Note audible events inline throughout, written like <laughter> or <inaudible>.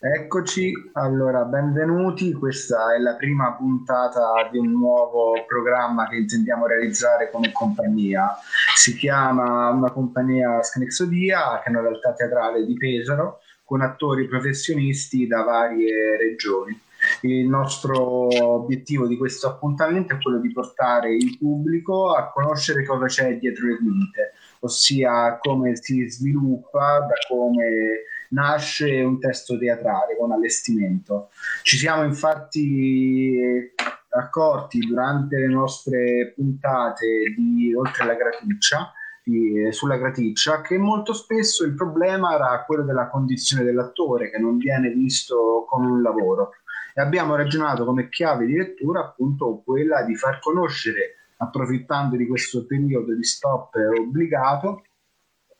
Eccoci, allora benvenuti, questa è la prima puntata di un nuovo programma che intendiamo realizzare come compagnia. Si chiama una compagnia Scnexodia, che è una realtà teatrale di Pesaro, con attori professionisti da varie regioni. Il nostro obiettivo di questo appuntamento è quello di portare il pubblico a conoscere cosa c'è dietro le quinte, ossia come si sviluppa, da come nasce un testo teatrale con allestimento. Ci siamo infatti accorti durante le nostre puntate di Oltre la Graticcia, di, sulla graticcia, che molto spesso il problema era quello della condizione dell'attore, che non viene visto come un lavoro. E abbiamo ragionato come chiave di lettura appunto quella di far conoscere, approfittando di questo periodo di stop obbligato,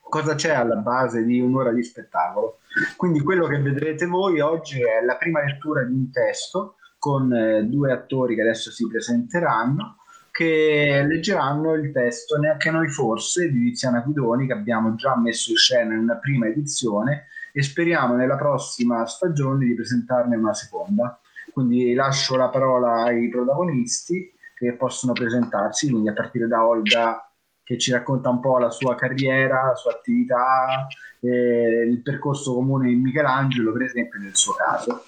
cosa c'è alla base di un'ora di spettacolo. Quindi quello che vedrete voi oggi è la prima lettura di un testo con eh, due attori che adesso si presenteranno che leggeranno il testo neanche noi forse di Tiziana Guidoni che abbiamo già messo in scena in una prima edizione e speriamo nella prossima stagione di presentarne una seconda. Quindi lascio la parola ai protagonisti che possono presentarsi, quindi a partire da Olga che ci racconta un po' la sua carriera, la sua attività, eh, il percorso comune di Michelangelo, per esempio, nel suo caso.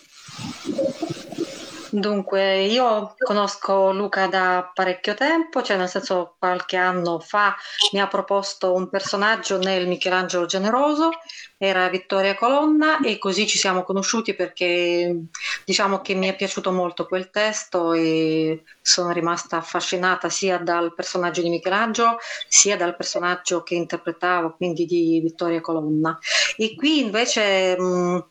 Dunque, io conosco Luca da parecchio tempo, cioè nel senso qualche anno fa mi ha proposto un personaggio nel Michelangelo Generoso, era Vittoria Colonna e così ci siamo conosciuti perché diciamo che mi è piaciuto molto quel testo e sono rimasta affascinata sia dal personaggio di Michelangelo sia dal personaggio che interpretavo, quindi di Vittoria Colonna. E qui invece mh,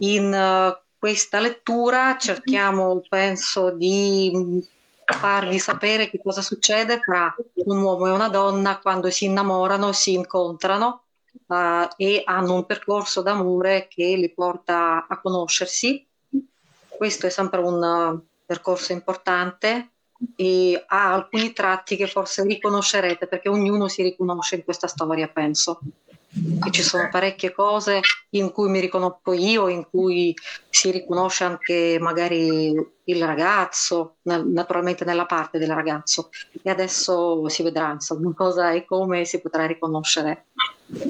in questa lettura cerchiamo, penso, di farvi sapere che cosa succede tra un uomo e una donna quando si innamorano, si incontrano uh, e hanno un percorso d'amore che li porta a conoscersi. Questo è sempre un uh, percorso importante e ha alcuni tratti che forse riconoscerete perché ognuno si riconosce in questa storia, penso e ci sono parecchie cose in cui mi riconosco io, in cui si riconosce anche magari il ragazzo, naturalmente nella parte del ragazzo. E adesso si vedrà insomma cosa e come si potrà riconoscere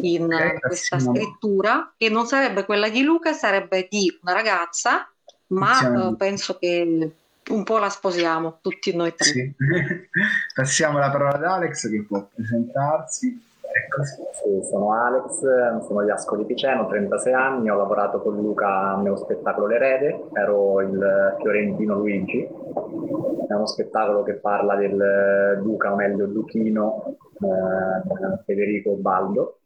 in questa scrittura, che non sarebbe quella di Luca, sarebbe di una ragazza, ma uh, penso che un po' la sposiamo tutti noi tre. Sì. <laughs> Passiamo la parola ad Alex che può presentarsi. Ecco, sì, sono Alex, sono di Ascoli Piceno, 36 anni, ho lavorato con Luca nello spettacolo L'Erede, ero il fiorentino Luigi, è uno spettacolo che parla del Duca, o meglio Duchino eh, Federico Baldo,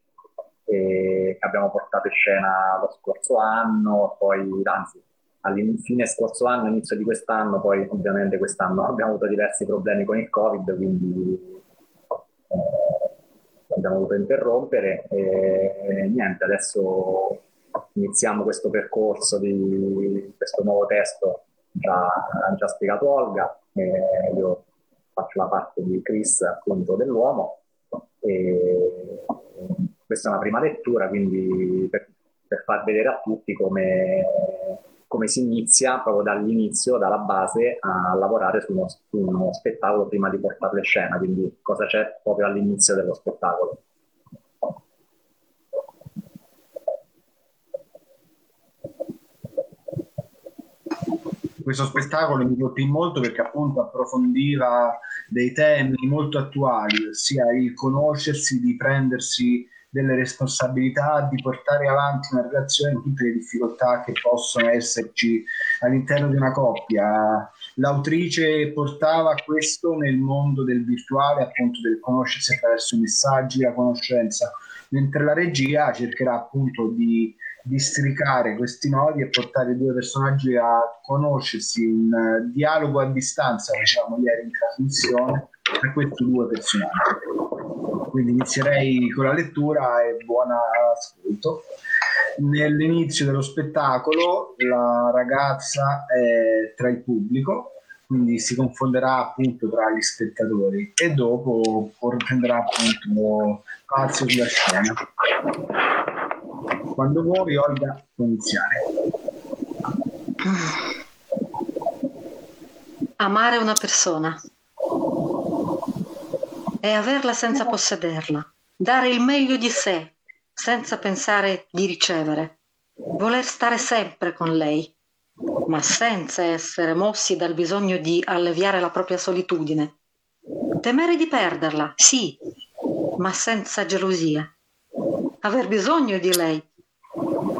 che abbiamo portato in scena lo scorso anno, poi anzi fine scorso anno, inizio di quest'anno, poi ovviamente quest'anno <laughs> abbiamo avuto diversi problemi con il Covid, quindi eh, abbiamo dovuto interrompere e niente, adesso iniziamo questo percorso di questo nuovo testo, già, già spiegato Olga, io faccio la parte di Chris, appunto dell'uomo, e questa è una prima lettura, quindi per, per far vedere a tutti come come si inizia proprio dall'inizio, dalla base, a lavorare su uno, su uno spettacolo prima di portarlo in scena, quindi cosa c'è proprio all'inizio dello spettacolo. questo spettacolo mi colpì molto perché appunto approfondiva dei temi molto attuali, ossia il conoscersi, di prendersi delle responsabilità di portare avanti una relazione in tutte le difficoltà che possono esserci all'interno di una coppia. L'autrice portava questo nel mondo del virtuale, appunto del conoscersi attraverso i messaggi, la conoscenza, mentre la regia cercherà appunto di districare questi nodi e portare i due personaggi a conoscersi in dialogo a distanza, diciamo ieri in trasmissione, tra questi due personaggi. Quindi inizierei con la lettura e buon ascolto. Nell'inizio dello spettacolo la ragazza è tra il pubblico, quindi si confonderà appunto tra gli spettatori e dopo prenderà appunto spazio sulla scena. Quando vuoi, Olga, puoi iniziare. Amare una persona e averla senza possederla, dare il meglio di sé senza pensare di ricevere, voler stare sempre con lei, ma senza essere mossi dal bisogno di alleviare la propria solitudine. Temere di perderla, sì, ma senza gelosia. Aver bisogno di lei,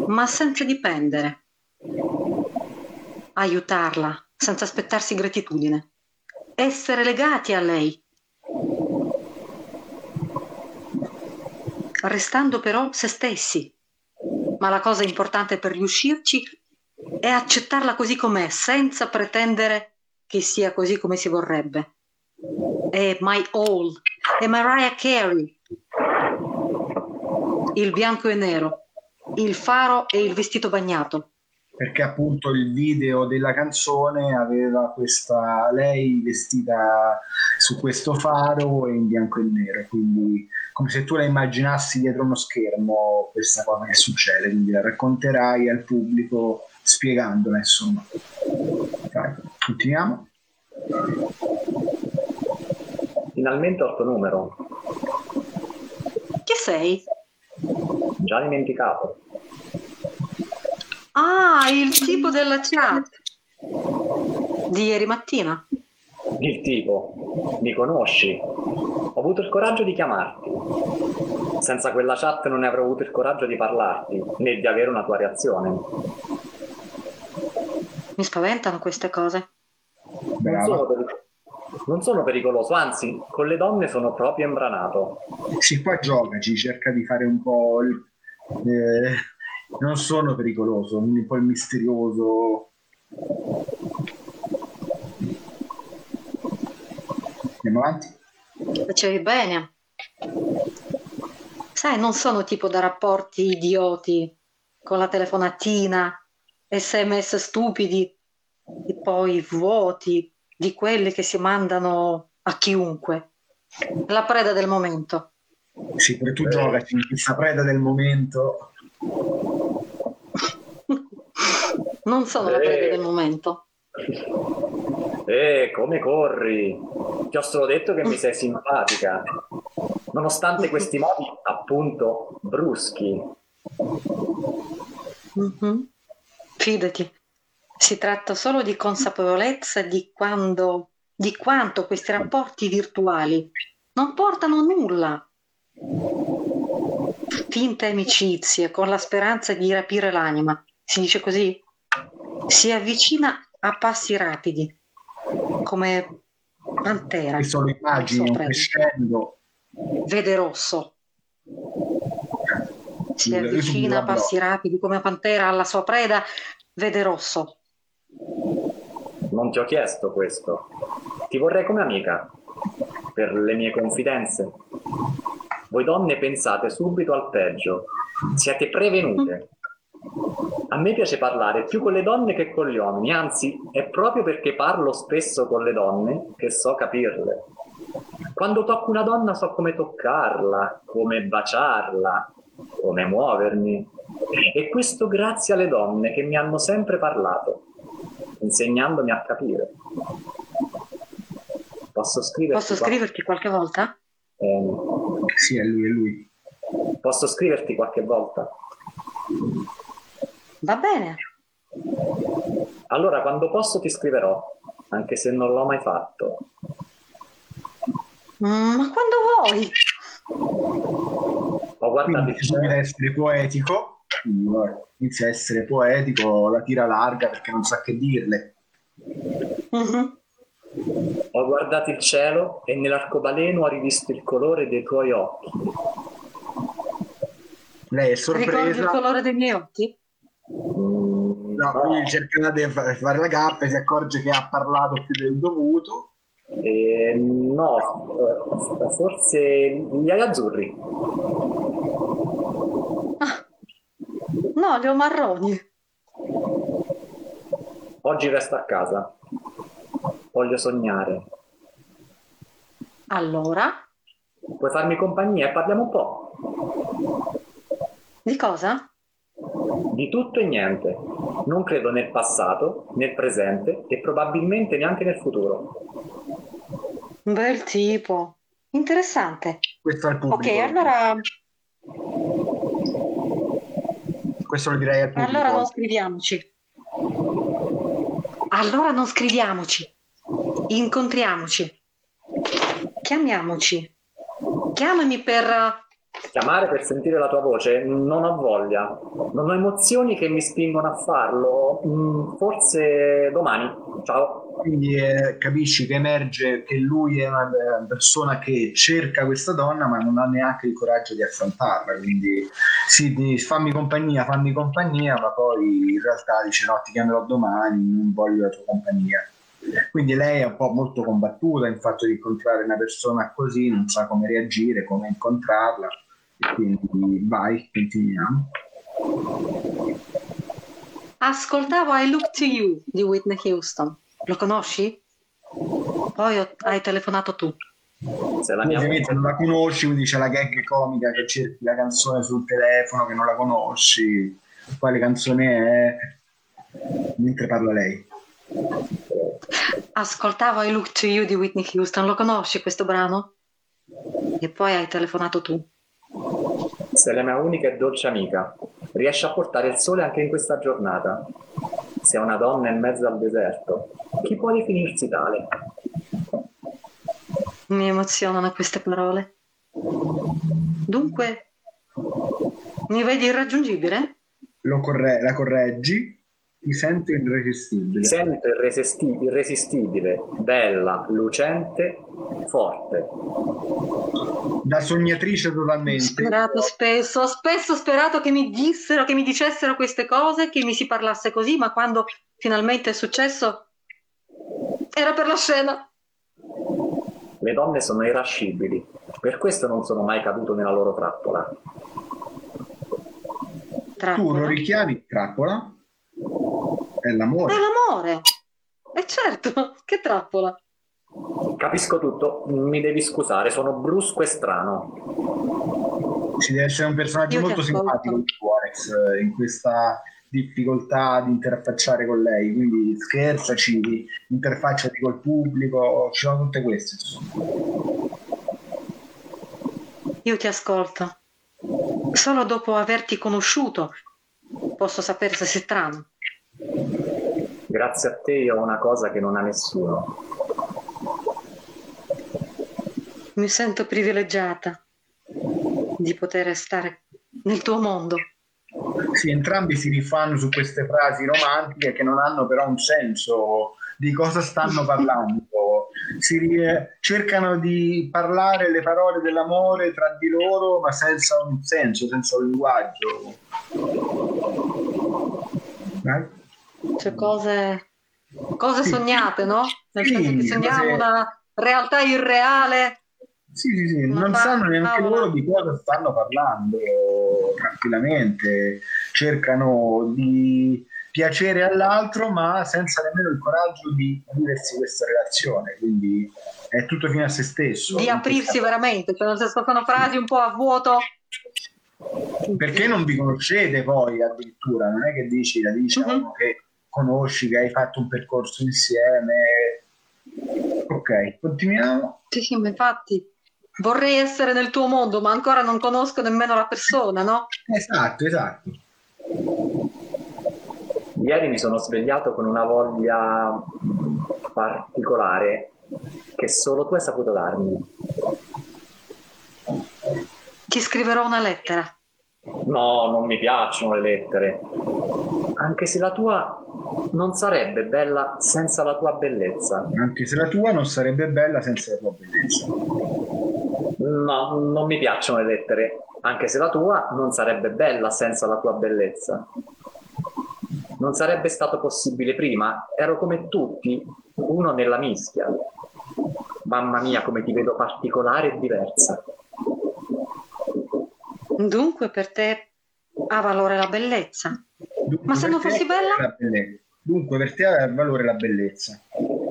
ma senza dipendere. Aiutarla senza aspettarsi gratitudine. Essere legati a lei, restando però se stessi. Ma la cosa importante per riuscirci è accettarla così com'è, senza pretendere che sia così come si vorrebbe. È My All, è Mariah Carey, il bianco e nero, il faro e il vestito bagnato. Perché appunto il video della canzone aveva questa lei vestita su questo faro in bianco e nero, quindi come se tu la immaginassi dietro uno schermo questa cosa che succede, quindi la racconterai al pubblico spiegandola insomma. Vai, continuiamo. Finalmente otto numero. Chi sei? Già dimenticato. Ah, il tipo della chat di ieri mattina. Il tipo, mi conosci? Ho avuto il coraggio di chiamarti. Senza quella chat non ne avrei avuto il coraggio di parlarti, né di avere una tua reazione. Mi spaventano queste cose. Non sono, peric- non sono pericoloso, anzi, con le donne sono proprio imbranato. Sì, qua giocaci, cerca di fare un po'... il- eh, non sono pericoloso, un po' il misterioso. Andiamo avanti? Facevi bene. Sai, non sono tipo da rapporti idioti con la telefonatina, sms stupidi e poi vuoti di quelli che si mandano a chiunque. La preda del momento. Sì, pure tu giocaci in questa preda del momento. Non sono la preda del momento. Eh, come corri? Ti ho solo detto che mi sei simpatica. Nonostante <laughs> questi modi, appunto, bruschi. Mhm. Fidati, si tratta solo di consapevolezza di quando, di quanto questi rapporti virtuali non portano a nulla. Finte amicizie con la speranza di rapire l'anima, si dice così? Si avvicina a passi rapidi, come pantera. Queste sono immagini, crescendo. Vede rosso. Si avvicina a passi rapidi come pantera alla sua preda, vede rosso. Non ti ho chiesto questo. Ti vorrei come amica, per le mie confidenze. Voi donne pensate subito al peggio. Siete prevenute. A me piace parlare più con le donne che con gli uomini, anzi è proprio perché parlo spesso con le donne che so capirle. Quando tocco una donna so come toccarla, come baciarla, come muovermi. E questo grazie alle donne che mi hanno sempre parlato, insegnandomi a capire. Posso scriverti? Posso scriverti qualche volta? ehm, Sì, è lui, è lui. posso scriverti qualche volta? Va bene. Allora, quando posso ti scriverò, anche se non l'ho mai fatto. Mm, ma quando vuoi? Ho guardato Quindi il bisogna cielo, essere poetico. Inizia a essere poetico, la tira larga perché non sa che dirle. Mhm. ho guardato il cielo e nell'arcobaleno ho rivisto il colore dei tuoi occhi. Lei è Ricordi il sorpresa. colore dei miei occhi? Mm, No, no, lui cerca di fa- fare la gaffa e si accorge che ha parlato più del dovuto. eh, no, forse gli hai azzurri. Ah, no, li ho marroni. Oggi resto a casa. Voglio sognare. Allora, Puoi farmi compagnia e parliamo un po'? di cosa? Di tutto e niente. Non credo nel passato, nel presente e probabilmente neanche nel futuro. Bel tipo. Interessante. Questo è il pubblico. Ok, allora, Questo lo direi al pubblico. allora non scriviamoci. Allora non scriviamoci. Incontriamoci. Chiamiamoci. Chiamami per... Chiamare per sentire la tua voce? Non ho voglia. Non ho emozioni che mi spingono a farlo. Mm, Forse domani. Ciao. Quindi eh, capisci che emerge che lui è una eh, persona che cerca questa donna ma non ha neanche il coraggio di affrontarla, quindi sì, di- fammi compagnia, fammi compagnia, ma poi in realtà dice no, ti chiamerò domani, non voglio la tua compagnia. Quindi lei è un po' molto combattuta in fatto di incontrare una persona così, non sa come reagire, come incontrarla, quindi vai, continuiamo. Ascoltavo I Look to You di Whitney Houston. Lo conosci? Poi ho- hai telefonato tu. Se la mia Ovviamente non la conosci, quindi c'è la gag comica che cerchi la canzone sul telefono che non la conosci, quale canzone è, mentre parla lei. Ascoltavo I Look to You di Whitney Houston. Lo conosci questo brano? E poi hai telefonato tu. Sei la mia unica e dolce amica. Riesci a portare il sole anche in questa giornata. Sei una donna in mezzo al deserto. Chi può definirsi tale? Mi emozionano queste parole. Dunque, mi vedi irraggiungibile? Lo corre- la correggi, ti sento irresistibile. Mi sento irresisti- irresistibile, bella, lucente, forte. Da sognatrice totalmente. sperato spesso, ho spesso sperato che mi dissero, che mi dicessero queste cose, che mi si parlasse così, ma quando finalmente è successo, era per la scena. Le donne sono irascibili, per questo non sono mai caduto nella loro trappola. Tu Trappola. lo richiami trappola? È È l'amore. l'amore. E certo, <laughs> che trappola. Capisco tutto, mi devi scusare, sono brusco e strano. Ci deve essere un personaggio Io molto simpatico di Alex eh, in questa difficoltà di interfacciare con lei, quindi scherzaci, interfacciati col pubblico, ci sono tutte queste. Io ti ascolto. Solo dopo averti conosciuto posso sapere se sei strano. Grazie a te io ho una cosa che non ha nessuno. Mi sento privilegiata di poter stare nel tuo mondo. Sì, entrambi si rifanno su queste frasi romantiche che non hanno però un senso di cosa stanno parlando. Si ri- cercano di parlare le parole dell'amore tra di loro, ma senza un senso, senza un linguaggio. Dai. Cioè cose, cose Sì. sognate, no? Nel Sì, senso che sogniamo cose- una realtà irreale. Sì, sì, sì, non sanno neanche cavolo. loro di cosa stanno parlando tranquillamente, cercano di piacere all'altro ma senza nemmeno il coraggio di viversi questa relazione, quindi è tutto fine a se stesso. di aprirsi veramente, cioè nel senso sono frasi un po' a vuoto. Perché non vi conoscete poi addirittura, non è che dici, la Mhm. uno che conosci, che hai fatto un percorso insieme. Ok, continuiamo. Sì, sì, ma infatti vorrei essere nel tuo mondo, ma ancora non conosco nemmeno la persona, no? Esatto, esatto. Ieri mi sono svegliato con una voglia particolare che solo tu hai saputo darmi. Ti scriverò una lettera. No, non mi piacciono le lettere. Anche se la tua non sarebbe bella senza la tua bellezza. Anche se la tua non sarebbe bella senza la tua bellezza. No, non mi piacciono le lettere. Anche se la tua non sarebbe bella senza la tua bellezza. Non sarebbe stato possibile prima. Ero come tutti, uno nella mischia. Mamma mia, come ti vedo particolare e diversa. Dunque per te ha valore la bellezza. Dunque, Ma se non fossi bella? Dunque, per te ha valore la bellezza.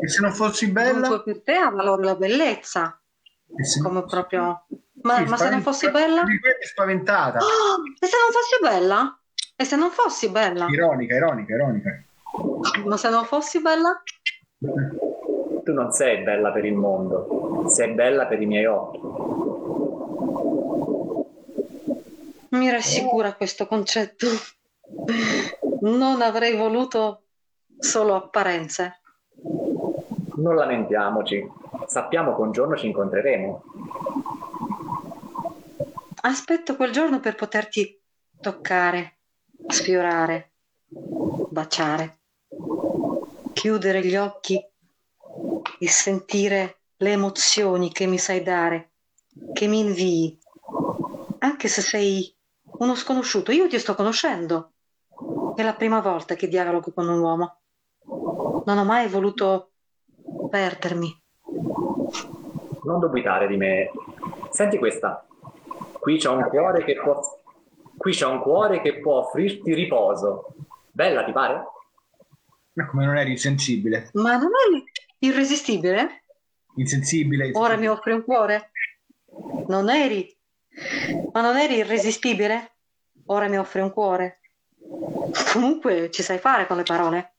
E se non fossi bella? Dunque per te ha valore la bellezza. E Come proprio... Ma, Sì, ma se non fossi bella? Di spaventata. Oh, e se non fossi bella? E se non fossi bella? Ironica, ironica, ironica. Ma se non fossi bella? Tu non sei bella per il mondo, sei bella per i miei occhi. Mi rassicura questo concetto. Non avrei voluto solo apparenze. Non lamentiamoci, sappiamo che un giorno ci incontreremo. Aspetto quel giorno per poterti toccare, sfiorare, baciare, chiudere gli occhi e sentire le emozioni che mi sai dare, che mi invii, anche se sei uno sconosciuto. Io ti sto conoscendo. È la prima volta che dialogo con un uomo. Non ho mai voluto perdermi. Non dubitare di me. Senti questa. Qui c'è un cuore che può qui c'è un cuore che può offrirti riposo. Bella, ti pare? Ma come non eri insensibile? Ma non è irresistibile? Insensibile? Ora mi offri un cuore? Non eri? Ma non eri irresistibile? Ora mi offri un cuore? Comunque ci sai fare con le parole.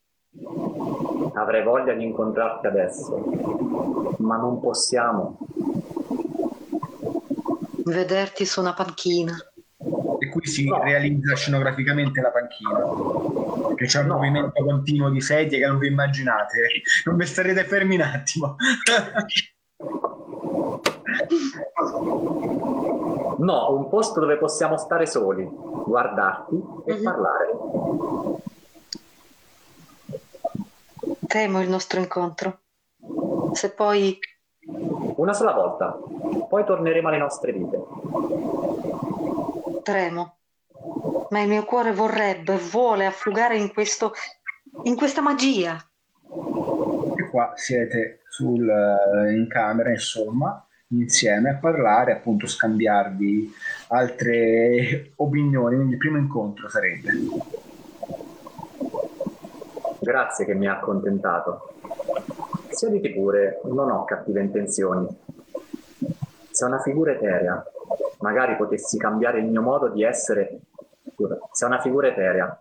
Avrei voglia di incontrarti adesso, ma non possiamo. Vederti su una panchina. E qui si no. realizza scenograficamente la panchina. Che c'è un no. movimento continuo di sedie che non vi immaginate. Non vi starete fermi un attimo. <laughs> No, un posto dove possiamo stare soli, guardarti e mm-hmm. parlare. Temo il nostro incontro. Se poi... Una sola volta, poi torneremo alle nostre vite. Tremo, ma il mio cuore vorrebbe, vuole afflugare in, questo, in questa magia. E qua siete sul, in camera, insomma, insieme a parlare, appunto scambiarvi altre opinioni, quindi il primo incontro sarebbe. Grazie che mi ha accontentato. Siediti pure, non ho cattive intenzioni. Sei una figura eterea, magari potessi cambiare il mio modo di essere. Sei una figura eterea,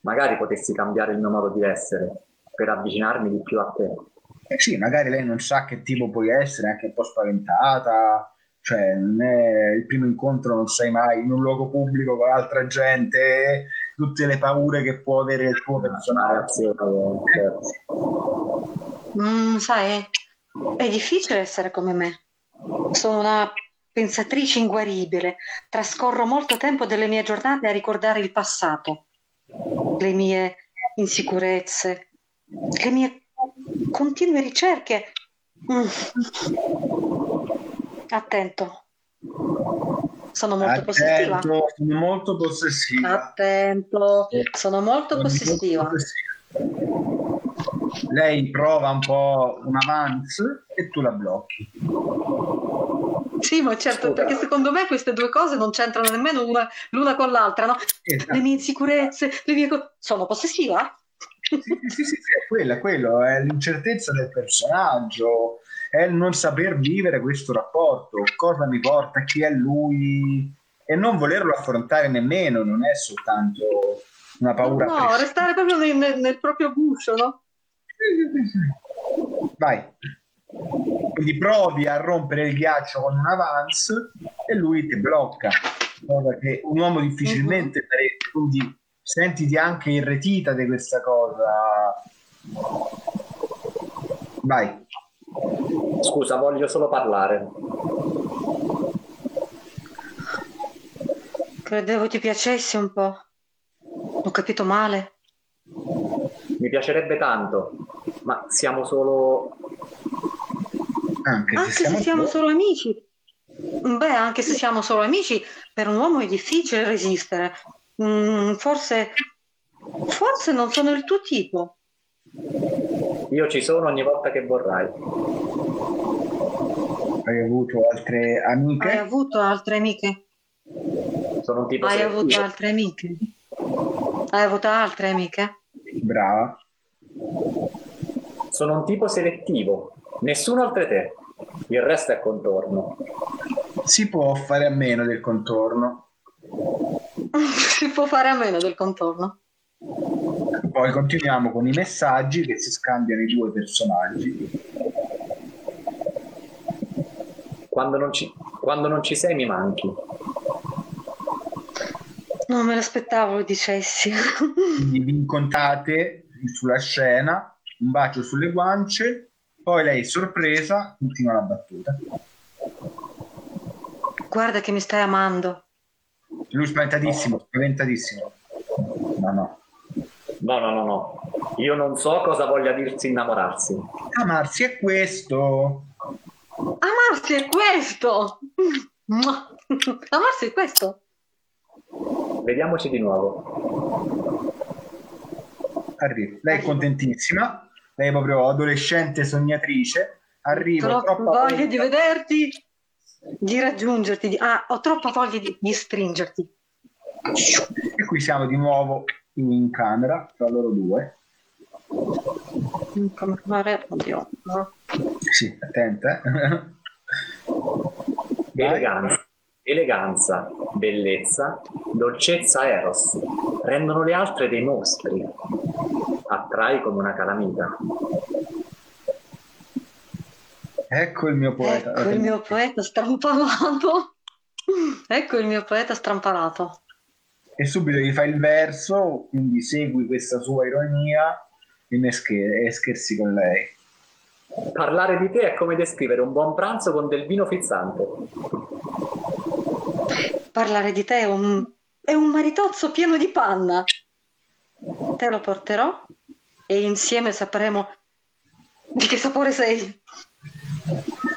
magari potessi cambiare il mio modo di essere per avvicinarmi di più a te eh sì, magari lei non sa che tipo puoi essere, anche un po' spaventata, cioè non è il primo incontro, non sai mai in un luogo pubblico con altra gente, tutte le paure che può avere il tuo personaggio. Mm, sai, è difficile essere come me. Sono una pensatrice inguaribile, trascorro molto tempo delle mie giornate a ricordare il passato, le mie insicurezze, le mie continue ricerche. Mm. Attento. Sono molto Attento, possessiva. Sono molto possessiva. Attento, sono molto sono possessiva. Molto possessiva. Lei prova un po' un avance e tu la blocchi. Sì, ma certo, Scusa. perché secondo me queste due cose non c'entrano nemmeno una, l'una con l'altra, no? Esatto. Le mie insicurezze, le mie co- sono possessiva? Sì, sì, sì, è quella, quello, è l'incertezza del personaggio, è il non saper vivere questo rapporto, cosa mi porta, chi è lui, e non volerlo affrontare nemmeno, non è soltanto una paura. No, presa. restare proprio nel, nel, proprio guscio, no? Vai. Quindi provi a rompere il ghiaccio con un avance e lui ti blocca, cosa che un uomo difficilmente mm-hmm. farebbe, quindi sentiti anche irretita di questa cosa. Vai. Scusa, voglio solo parlare. Credevo ti piacessi un po'. Ho capito male. Mi piacerebbe tanto, ma siamo solo... Anche, anche se siamo, se siamo solo amici. Beh, anche se siamo solo amici, per un uomo è difficile resistere. Mm, forse, forse non sono il tuo tipo. Io ci sono ogni volta che vorrai. Hai avuto altre amiche? Hai avuto altre amiche? Sono un tipo Hai selettivo. avuto altre amiche? Hai avuto altre amiche? Brava. Sono un tipo selettivo. Nessuno oltre te. Il resto è contorno. Si può fare a meno del contorno. <laughs> si può fare a meno del contorno. Poi continuiamo con i messaggi che si scambiano i due personaggi. Quando non ci, quando non ci sei mi manchi. Non me l'aspettavo lo dicessi. <laughs> Quindi vi incontrate sulla scena, un bacio sulle guance, poi lei sorpresa continua la battuta. Guarda che mi stai amando. Lui spaventatissimo, spaventatissimo. No, no. No, no, no, no. Io non so cosa voglia dirsi innamorarsi. Amarsi è questo. Amarsi è questo. Amarsi è questo. Vediamoci di nuovo. Arriva. Lei è contentissima, lei è proprio adolescente sognatrice. Arriva. Troppa troppa voglia voglia- di vederti, di raggiungerti. di- Ah, ho troppa voglia di, di stringerti. E qui siamo di nuovo in camera tra loro due. Come fare? Oddio. no. Sì, attenta. eh. Eleganza, eleganza, bellezza, dolcezza eros rendono le altre dei mostri. Attrai come una calamita. Ecco il mio poeta. Ecco il mio poeta strampalato. Ecco il mio poeta strampalato. E subito gli fai il verso, quindi segui questa sua ironia e, ne scher- e scherzi con lei. Parlare di te è come descrivere un buon pranzo con del vino frizzante. Parlare di te è un, è un maritozzo pieno di panna. Te lo porterò e insieme sapremo di che sapore sei.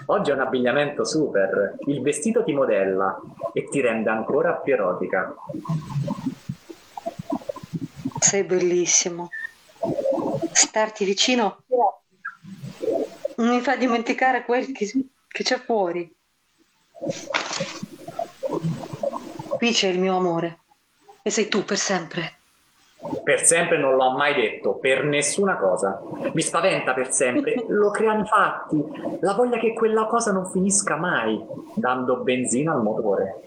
Oggi è un abbigliamento super. Il vestito ti modella e ti rende ancora più erotica. Sei bellissimo. Starti vicino mi fa dimenticare quel che, che c'è fuori. Qui c'è il mio amore e sei tu per sempre. Per sempre non l'ho mai detto, per nessuna cosa. Mi spaventa per sempre, <laughs> lo creano i fatti. La voglia che quella cosa non finisca mai, dando benzina al motore.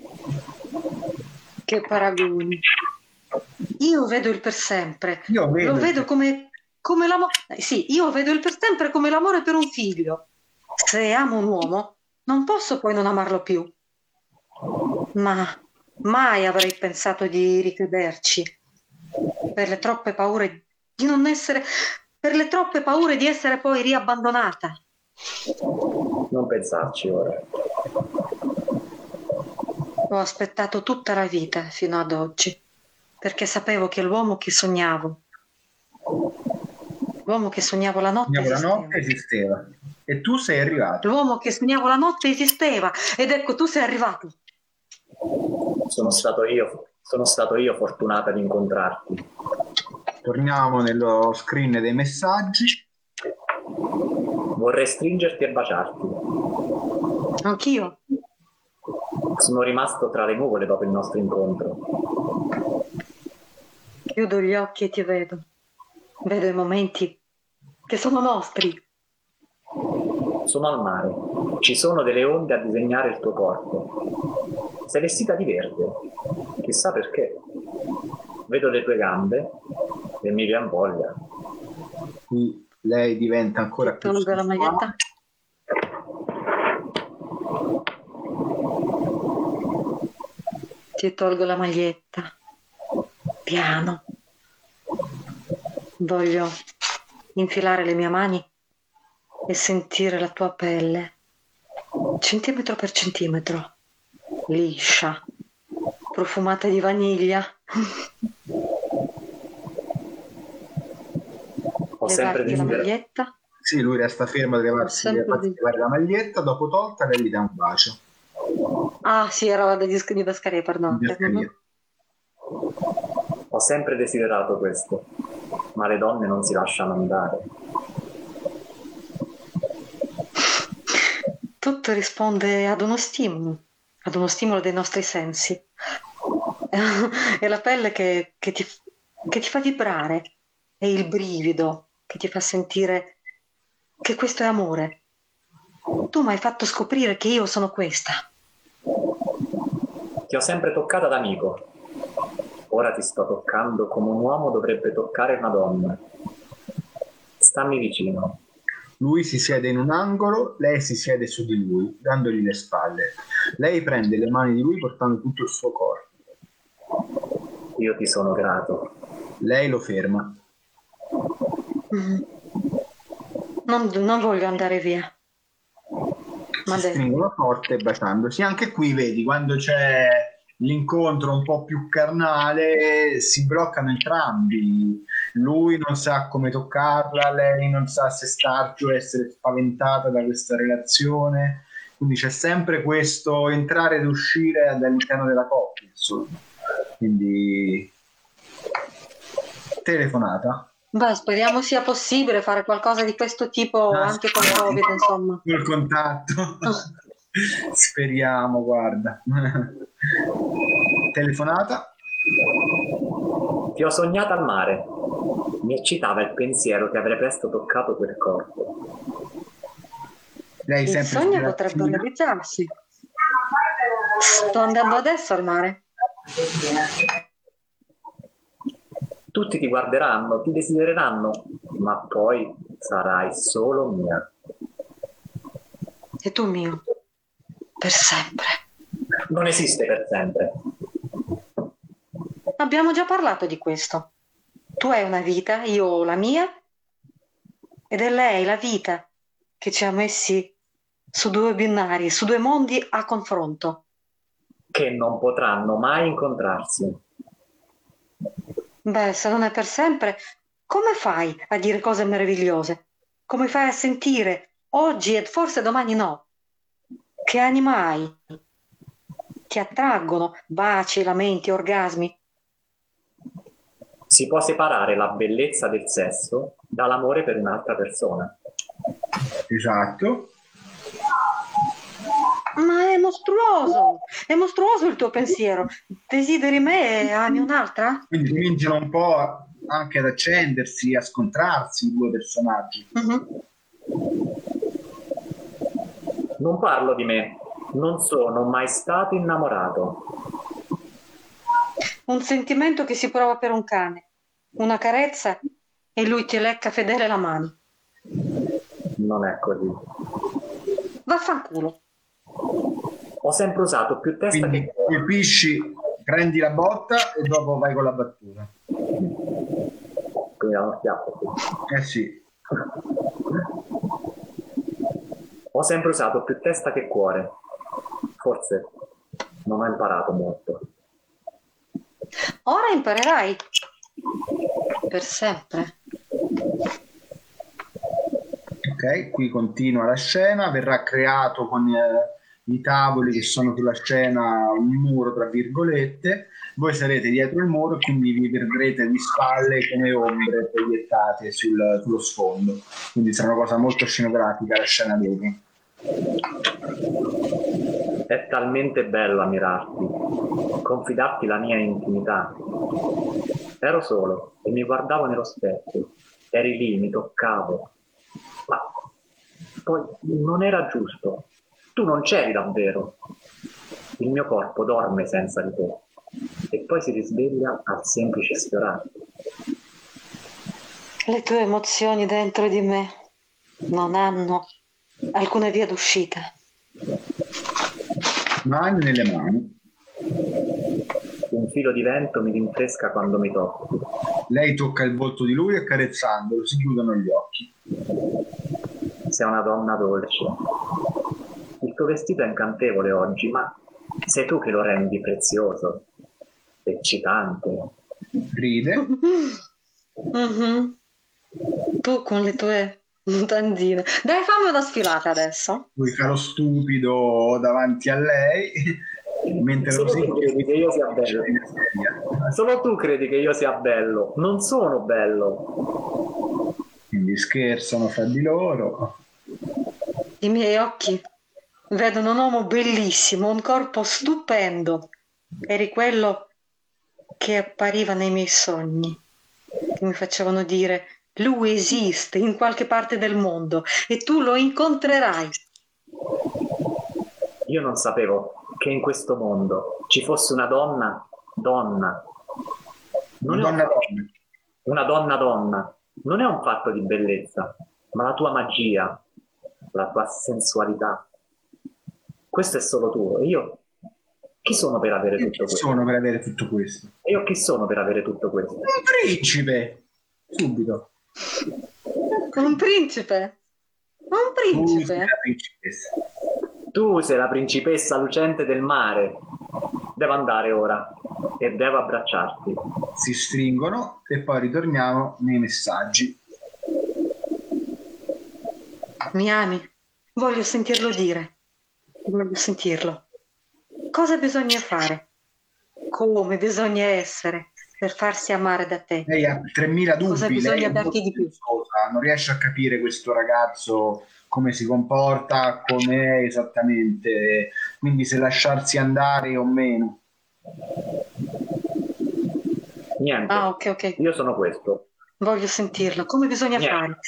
Che paragoni. Io vedo il per sempre. Io vedo, Lo vedo come, come l'amore. Sì, io vedo il per sempre come l'amore per un figlio. Se amo un uomo, non posso poi non amarlo più. Ma mai avrei pensato di ricrederci. Per le troppe paure di non essere. Per le troppe paure di essere poi riabbandonata. Non pensarci ora. Ho aspettato tutta la vita fino ad oggi, perché sapevo che l'uomo che sognavo, l'uomo che sognavo la notte, Sogniamo la notte esisteva. E tu sei arrivato. L'uomo che sognavo la notte esisteva ed ecco tu sei arrivato. Sono stato io, sono stato io fortunata ad incontrarti. Torniamo nello screen dei messaggi. Vorrei stringerti e baciarti. Anch'io. Sono rimasto tra le nuvole dopo il nostro incontro. Chiudo gli occhi e ti vedo. Vedo i momenti che sono nostri. Sono al mare. Ci sono delle onde a disegnare il tuo corpo. Sei vestita di verde. Chissà perché. Vedo le tue gambe e mi viene voglia. Qui lei diventa ancora più Tolgo la maglietta. Ti tolgo la maglietta. Piano. Voglio infilare le mie mani e sentire la tua pelle, centimetro per centimetro, liscia, profumata di vaniglia. Ho sempre la maglietta. Sì, lui resta fermo a levarsi, levare la maglietta, dopo tolta lei gli dà un bacio. Ah, sì, era da disco di Bascaria, perdono. Ho sempre desiderato questo, ma le donne non si lasciano andare. Tutto risponde ad uno stimolo, ad uno stimolo dei nostri sensi. È <laughs> la pelle che, che ti, che ti fa vibrare, è il brivido che ti fa sentire che questo è amore. Tu mi hai fatto scoprire che io sono questa. Ti ho sempre toccata da amico. Ora ti sto toccando come un uomo dovrebbe toccare una donna. Stammi vicino. Lui si siede in un angolo, lei si siede su di lui, dandogli le spalle. Lei prende le mani di lui portando tutto il suo corpo. Io ti sono grato. Lei lo ferma. Mm. Non, non voglio andare via. Ma si stringono forte baciandosi. Anche qui vedi quando c'è l'incontro un po' più carnale, si bloccano entrambi. Lui non sa come toccarla, lei non sa se starci o essere spaventata da questa relazione. Quindi c'è sempre questo entrare ed uscire dall'interno della coppia. Insomma. Quindi telefonata Beh, speriamo sia possibile fare qualcosa di questo tipo Ah, anche con. Covid, insomma. col contatto. <laughs> Speriamo, guarda. Telefonata. Ti ho sognata al mare. Mi eccitava il pensiero che avrei presto toccato quel corpo. Lei Il sogno potrebbe realizzarsi. Sto andando adesso al mare. Tutti ti guarderanno, ti desidereranno, ma poi sarai solo mia. E tu mio. Per sempre. Non esiste per sempre. Abbiamo già parlato di questo. Tu hai una vita, io ho la mia, ed è lei la vita che ci ha messi su due binari, su due mondi a confronto. Che non potranno mai incontrarsi. Beh, se non è per sempre, come fai a dire cose meravigliose? Come fai a sentire oggi e forse domani no? Che anima hai? Ti attraggono baci, lamenti, orgasmi? Si può separare la bellezza del sesso dall'amore per un'altra persona. Esatto. Ma è mostruoso! È mostruoso il tuo pensiero. Desideri me e ami un'altra? Quindi cominciano un po' anche ad accendersi, a scontrarsi i due personaggi. Mhm. Non parlo di me, non sono mai stato innamorato. Un sentimento che si prova per un cane, una carezza e lui ti lecca fedele la mano. Non è così. Vaffanculo. Ho sempre usato più testa Quindi che cuore. colpisci, prendi la botta e dopo vai con la battuta. Quindi uno schiaffo. Eh sì, Ho sempre usato più testa che cuore. Forse non ho imparato molto. Ora imparerai. Per sempre. ok. Qui continua la scena, verrà creato con eh, i tavoli che sono sulla scena un muro, tra virgolette. Voi sarete dietro il muro quindi vi vedrete di spalle come ombre proiettate sul- sullo sfondo. Quindi sarà una cosa molto scenografica la scena dopo. È talmente bello ammirarti, confidarti la mia intimità. Ero solo e mi guardavo nello specchio. Eri lì, mi toccavo. Ma poi non era giusto. Tu non c'eri davvero. Il mio corpo dorme senza di te e poi si risveglia al semplice sfiorarti. Le tue emozioni dentro di me non hanno alcuna via d'uscita. Mani nelle mani. Un filo di vento mi rinfresca quando mi tocchi. Lei tocca il volto di lui accarezzandolo, si chiudono gli occhi. Sei una donna dolce. Il tuo vestito è incantevole oggi, ma sei tu che lo rendi prezioso, eccitante. Ride. <laughs> Mhm. Tu con le tue mutandine. Dai, fammi una sfilata adesso. Lui fa lo stupido davanti a lei, mentre Solo così tu credi che io sia bello. Solo tu credi che io sia bello. Non sono bello. Quindi scherzano fra di loro. I miei occhi vedono un uomo bellissimo, un corpo stupendo. Eri quello che appariva nei miei sogni, che mi facevano dire lui esiste in qualche parte del mondo e tu lo incontrerai. Io non sapevo che in questo mondo ci fosse una donna, donna, Non donna donna. Una donna donna. Non è un fatto di bellezza, ma la tua magia, la tua sensualità. Questo è solo tuo. Io chi sono per avere tutto questo? sono per avere tutto questo? E io chi sono per avere tutto questo? Un principe! Subito. Un principe? Un principe? Tu sei la principessa lucente del mare. Devo andare ora e devo abbracciarti. Si stringono e poi ritorniamo nei messaggi. Mi ami? Voglio sentirlo dire. Voglio sentirlo. Cosa bisogna fare? Come bisogna essere per farsi amare da te? Lei ha 3000 dubbi. Cosa bisogna darti di più? Non riesce a capire questo ragazzo come si comporta, com'è esattamente, quindi se lasciarsi andare o meno. Niente. Ah, ok, ok. Io sono questo. Voglio sentirlo. Come bisogna Niente. fare?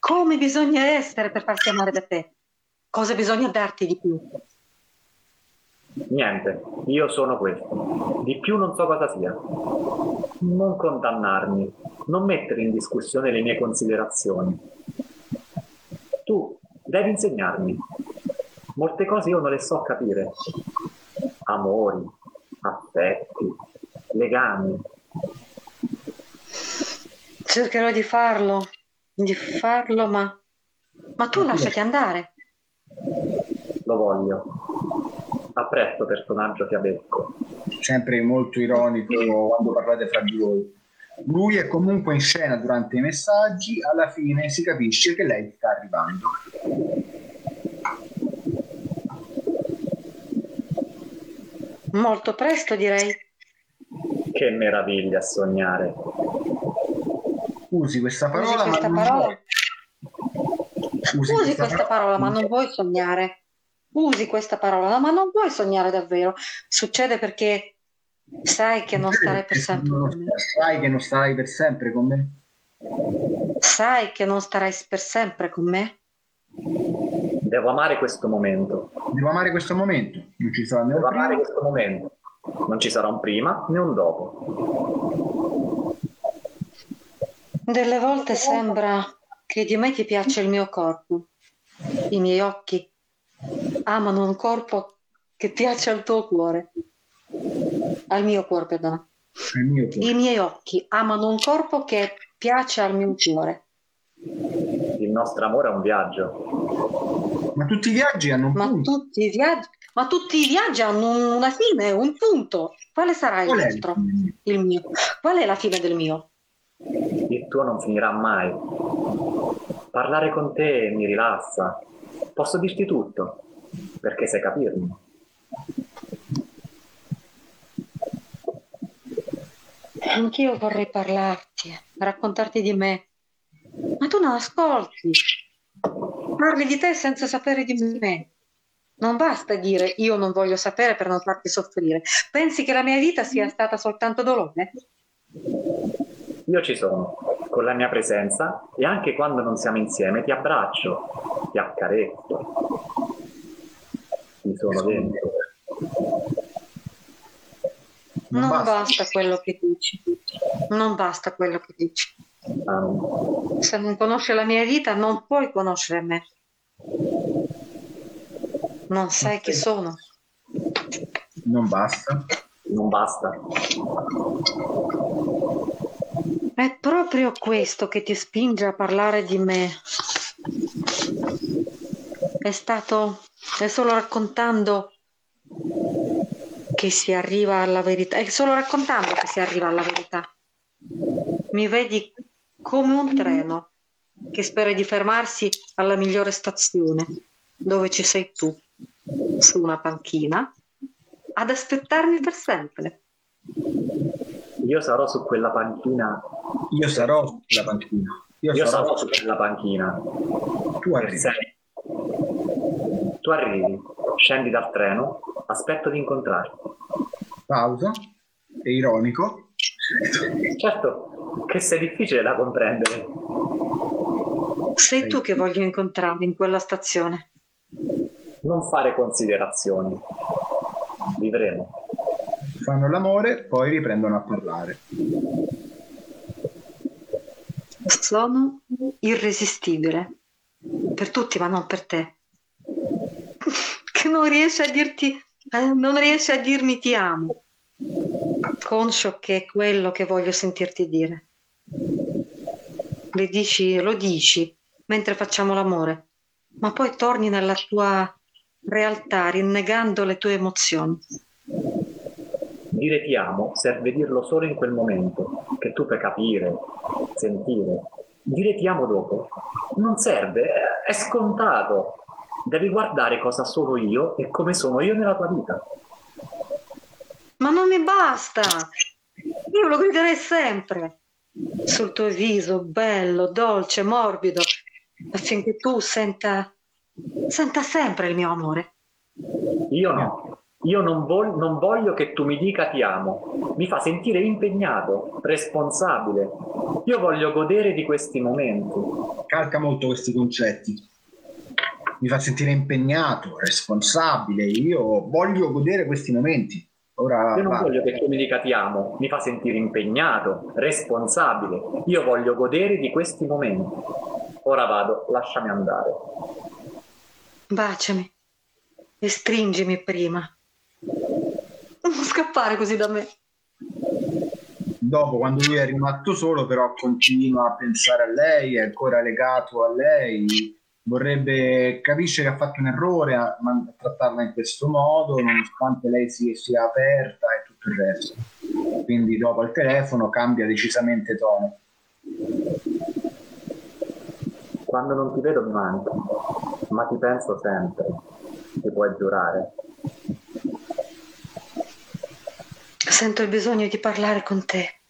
Come bisogna essere per farsi amare da te? Cosa bisogna darti di più? Niente, io sono questo. Di più non so cosa sia. Non condannarmi, non mettere in discussione le mie considerazioni. Tu devi insegnarmi. Molte cose io non le so capire. Amori, affetti, legami. Cercherò di farlo, di farlo, ma... Ma tu lasciati andare. Lo voglio. A presto, personaggio fiabesco. Sempre molto ironico quando parlate fra di voi. Lui è comunque in scena durante i messaggi, alla fine si capisce che lei sta arrivando. Molto presto, direi. Che meraviglia sognare. Usi questa Usi parola, questa ma non parola. Usi Usi questa parola, ma non vuoi sognare. Usi questa parola, ma non vuoi sognare davvero. Succede perché sai che non starai per sempre con me. Sai che non starai per sempre con me? Sai che non starai per sempre con me? Devo amare questo momento. Devo amare questo momento. Non ci sarà né un Devo amare prima, questo momento. Non ci sarà un prima né un dopo. Delle volte sembra che di me ti piace il mio corpo. I miei occhi amano un corpo che piace al tuo cuore. Al mio cuore, perdona. mio cuore. I miei occhi amano un corpo che piace al mio cuore. Il nostro amore è un viaggio. Ma tutti i viaggi hanno un Ma punto. tutti i viaggi, ma tutti i viaggi hanno una fine, un punto. Quale sarà il Qual è il nostro? Il mio. Qual è la fine del mio? Il tuo non finirà mai. Parlare con te mi rilassa. Posso dirti tutto, perché sai capirmi. Anch'io vorrei parlarti, raccontarti di me. Ma tu non ascolti. Parli di te senza sapere di me. Non basta dire io non voglio sapere per non farti soffrire. Pensi che la mia vita sia stata soltanto dolore? Io ci sono, con la mia presenza e anche quando non siamo insieme ti abbraccio, ti accarezzo. Mi sono dentro. Non Non basta. basta quello che dici. Non basta quello che dici. Um, Se non conosci la mia vita, non puoi conoscere me. Non sai chi sono. Non basta. non basta. È proprio questo che ti spinge a parlare di me. È stato, è solo raccontando che si arriva alla verità, è solo raccontando che si arriva alla verità. Mi vedi come un treno che spera di fermarsi alla migliore stazione, dove ci sei tu, su una panchina, ad aspettarmi per sempre. Io sarò su quella panchina. Io sarò sulla panchina. Io, Io sarò. sarò su quella panchina. Tu arrivi. Tu arrivi, scendi dal treno, aspetto di incontrarti. Pausa. È ironico. Certo che sei difficile da comprendere. Sei tu che voglio incontrare in quella stazione. Non fare considerazioni. Vivremo. fanno l'amore, poi riprendono a parlare. Sono irresistibile per tutti, ma non per te. Non riesci a dirti, eh, non riesci a dirmi ti amo, conscio che è quello che voglio sentirti dire. Le dici, lo dici mentre facciamo l'amore, ma poi torni nella tua realtà rinnegando le tue emozioni. Dire ti amo serve dirlo solo in quel momento, che tu puoi capire, sentire. Dire ti amo dopo non serve, è scontato. Devi guardare cosa sono io e come sono io nella tua vita. Ma non mi basta! Io lo griderei sempre sul tuo viso bello, dolce, morbido, affinché tu senta, senta sempre il mio amore. Io no. Io non, vol- non, voglio che tu mi dica ti amo, mi fa sentire impegnato, responsabile. Io voglio godere di questi momenti. Calca molto questi concetti. Mi fa sentire impegnato, responsabile. Io voglio godere questi momenti. Ora Io non va. voglio che tu mi dica ti amo, mi fa sentire impegnato, responsabile. Io voglio godere di questi momenti. Ora vado, lasciami andare. Baciami e stringimi prima. Non scappare così da me. Dopo, quando lui è rimasto solo, però continua a pensare a lei, è ancora legato a lei, vorrebbe capisce che ha fatto un errore a, a trattarla in questo modo, nonostante lei si sia aperta e tutto il resto. Quindi dopo al telefono cambia decisamente tono. Quando non ti vedo mi manca, ma ti penso sempre, ti puoi giurare. Sento il bisogno di parlare con te.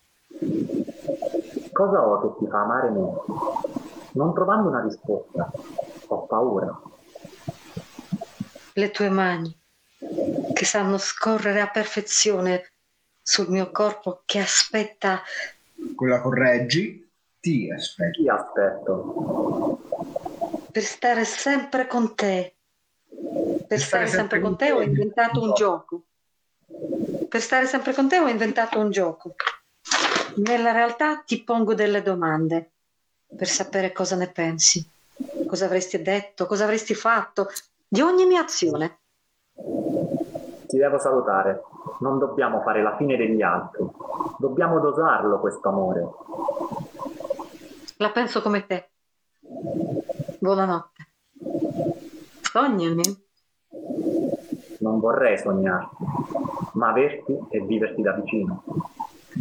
Cosa ho che ti fa amare me? Non trovando una risposta, paura. Le tue mani, che sanno scorrere a perfezione sul mio corpo che aspetta. Quella correggi, ti aspetto. Ti aspetto. Per stare sempre con te. Per, per stare, stare sempre con te ho inventato un gioco per stare sempre con te ho inventato un gioco. Nella realtà ti pongo delle domande per sapere cosa ne pensi, cosa avresti detto, cosa avresti fatto di ogni mia azione. Ti devo salutare. Non dobbiamo fare la fine degli altri. Dobbiamo dosarlo questo amore. La penso come te. Buonanotte. Sognami. Non vorrei sognarti ma averti e viverti da vicino.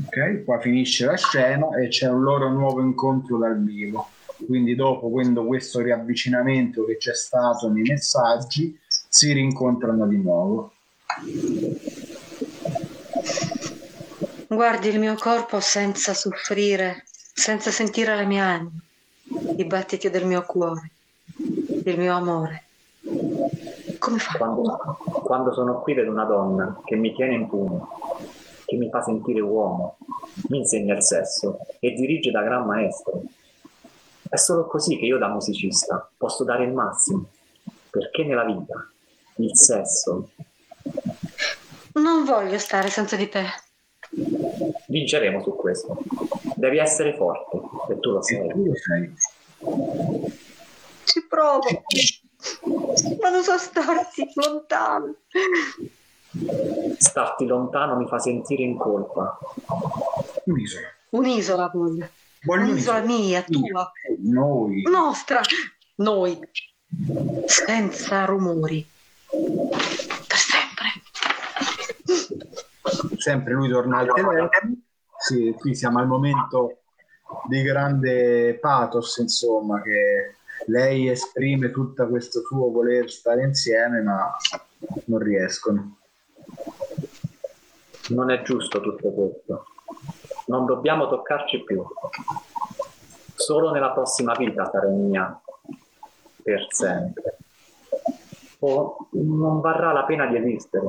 Ok, qua finisce la scena e c'è un loro nuovo incontro dal vivo. Quindi dopo questo riavvicinamento che c'è stato nei messaggi, si rincontrano di nuovo. Guardi il mio corpo senza soffrire, senza sentire la mia anima, i battiti del mio cuore, il mio amore. Come fa? Quando, quando sono qui vedo una donna che mi tiene in pugno, che mi fa sentire uomo, mi insegna il sesso e dirige da gran maestro. È solo così che io da musicista posso dare il massimo, perché nella vita il sesso... Non voglio stare senza di te. Vinceremo su questo. Devi essere forte e tu lo sei. tu lo sei. Ci provo ma non so starti lontano. Starti lontano mi fa sentire in colpa. Un'isola. Un'isola voglio. Voglio un'isola mia, tua. Noi. Nostra. Noi. Senza rumori. Per sempre. Sempre lui torna al telefono. Sì, qui siamo al momento di grande pathos, insomma, che lei esprime tutto questo suo voler stare insieme, ma non riescono. Non è giusto tutto questo. Non dobbiamo toccarci più. Solo nella prossima vita sarei mia per sempre. O non varrà la pena di esistere